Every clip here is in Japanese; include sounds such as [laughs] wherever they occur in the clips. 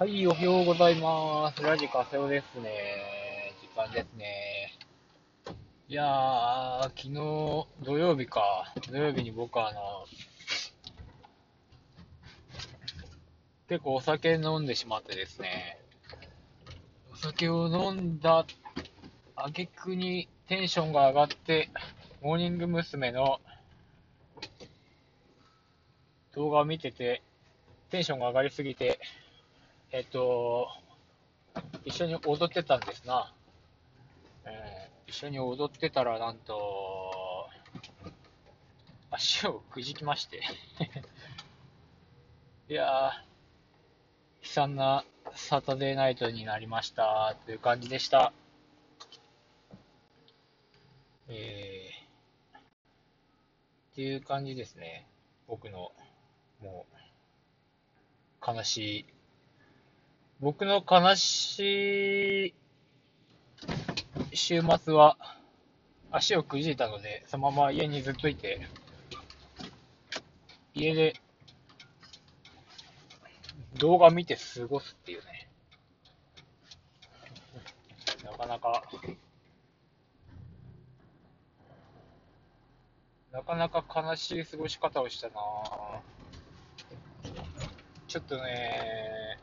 はい、おはようございます。ラジカセオですね。時間ですね。いやー、昨日土曜日か。土曜日に僕はあの、結構お酒飲んでしまってですね、お酒を飲んだ挙句にテンションが上がって、モーニング娘。の動画を見てて、テンションが上がりすぎて、えっと、一緒に踊ってたんですな。えー、一緒に踊ってたら、なんと、足をくじきまして [laughs] いやー、悲惨なサタデーナイトになりましたという感じでした。えー、っていう感じですね。僕の、もう、悲しい僕の悲しい週末は足をくじいたので、そのまま家にずっといて、家で動画見て過ごすっていうね。なかなか、なかなか悲しい過ごし方をしたなぁちょっとね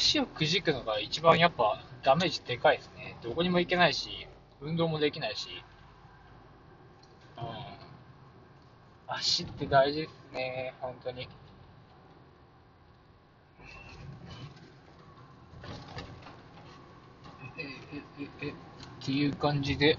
足をくじくのが一番やっぱダメージでかいですね。どこにも行けないし、運動もできないし。うん。足って大事ですね、本当に。え、え、え、え、っていう感じで。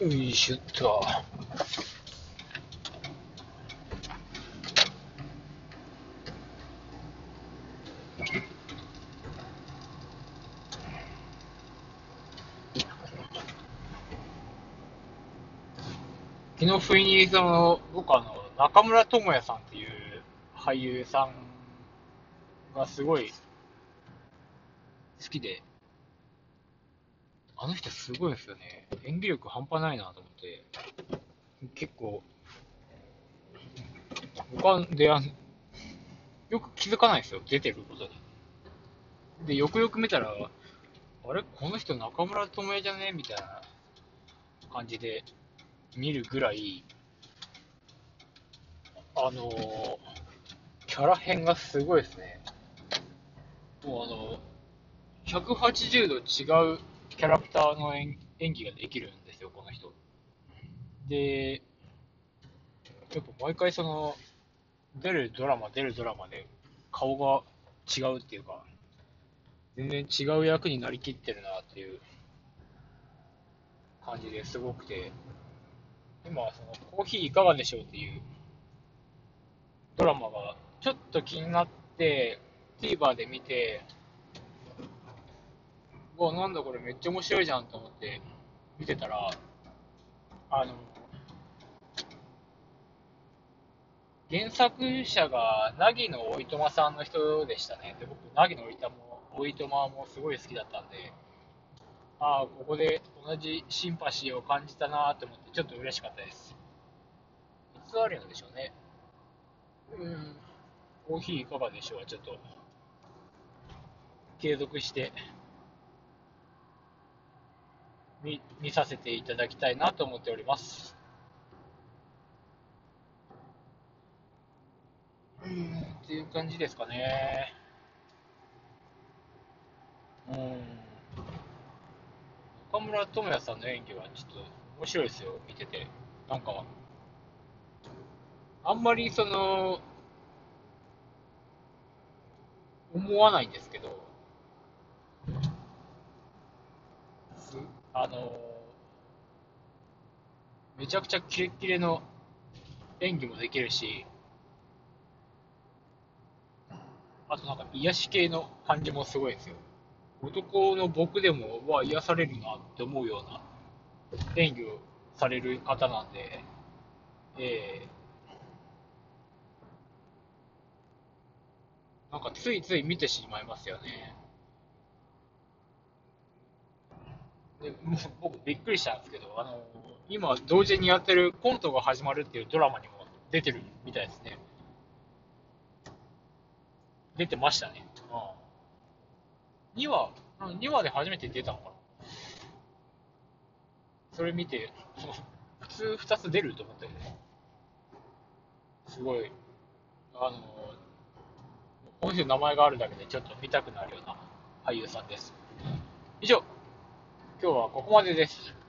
よいしょっと。昨日不意にその僕あの中村智也さんっていう俳優さんがすごい好きであの人すごいですよね。演技力半端ないなと思って、結構、他でやん、よく気づかないですよ、出てることに。で、よくよく見たら、あれ？この人中村智也じゃね？みたいな感じで見るぐらい、あのー、キャラ変がすごいですね。もうあの、180度違うキャラクターの演技ができるんですよ、この人。で、やっぱ毎回その、出るドラマ、出るドラマで顔が違うっていうか、全然違う役になりきってるなっていう感じですごくて、今、その、コーヒーいかがでしょうっていうドラマがちょっと気になって、TVer で見て、わ、なんだこれめっちゃ面白いじゃんと思って見てたら、あの、原作者が凪のおいとまさんの人でしたね。で、僕、凪のおいとまおいとまもすごい好きだったんで、ああ、ここで同じシンパシーを感じたなと思って、ちょっと嬉しかったです。いつあるんでしょうね。うん、コーヒーいかがでしょうちょっと、継続して見見させていただきたいなと思っております。うん、っていう感じですかね。うん。中村智也さんの演技はちょっと面白いですよ、見てて。なんか、あんまりその、思わないんですけど、あのめちゃくちゃキレッキレの演技もできるし、あとなんか癒し系の感じもすごいですよ。男の僕でも、わ、癒されるなって思うような演技をされる方なんで、えなんかついつい見てしまいますよね。でもう僕びっくりしたんですけど、あの今同時にやってるコントが始まるっていうドラマにも出てるみたいですね。出てましたね。うん、2話、2話で初めて出たのかな。それ見て、普通2つ出ると思ったよね。すごい、あの、この人名前があるだけでちょっと見たくなるような俳優さんです。以上、今日はここまでです。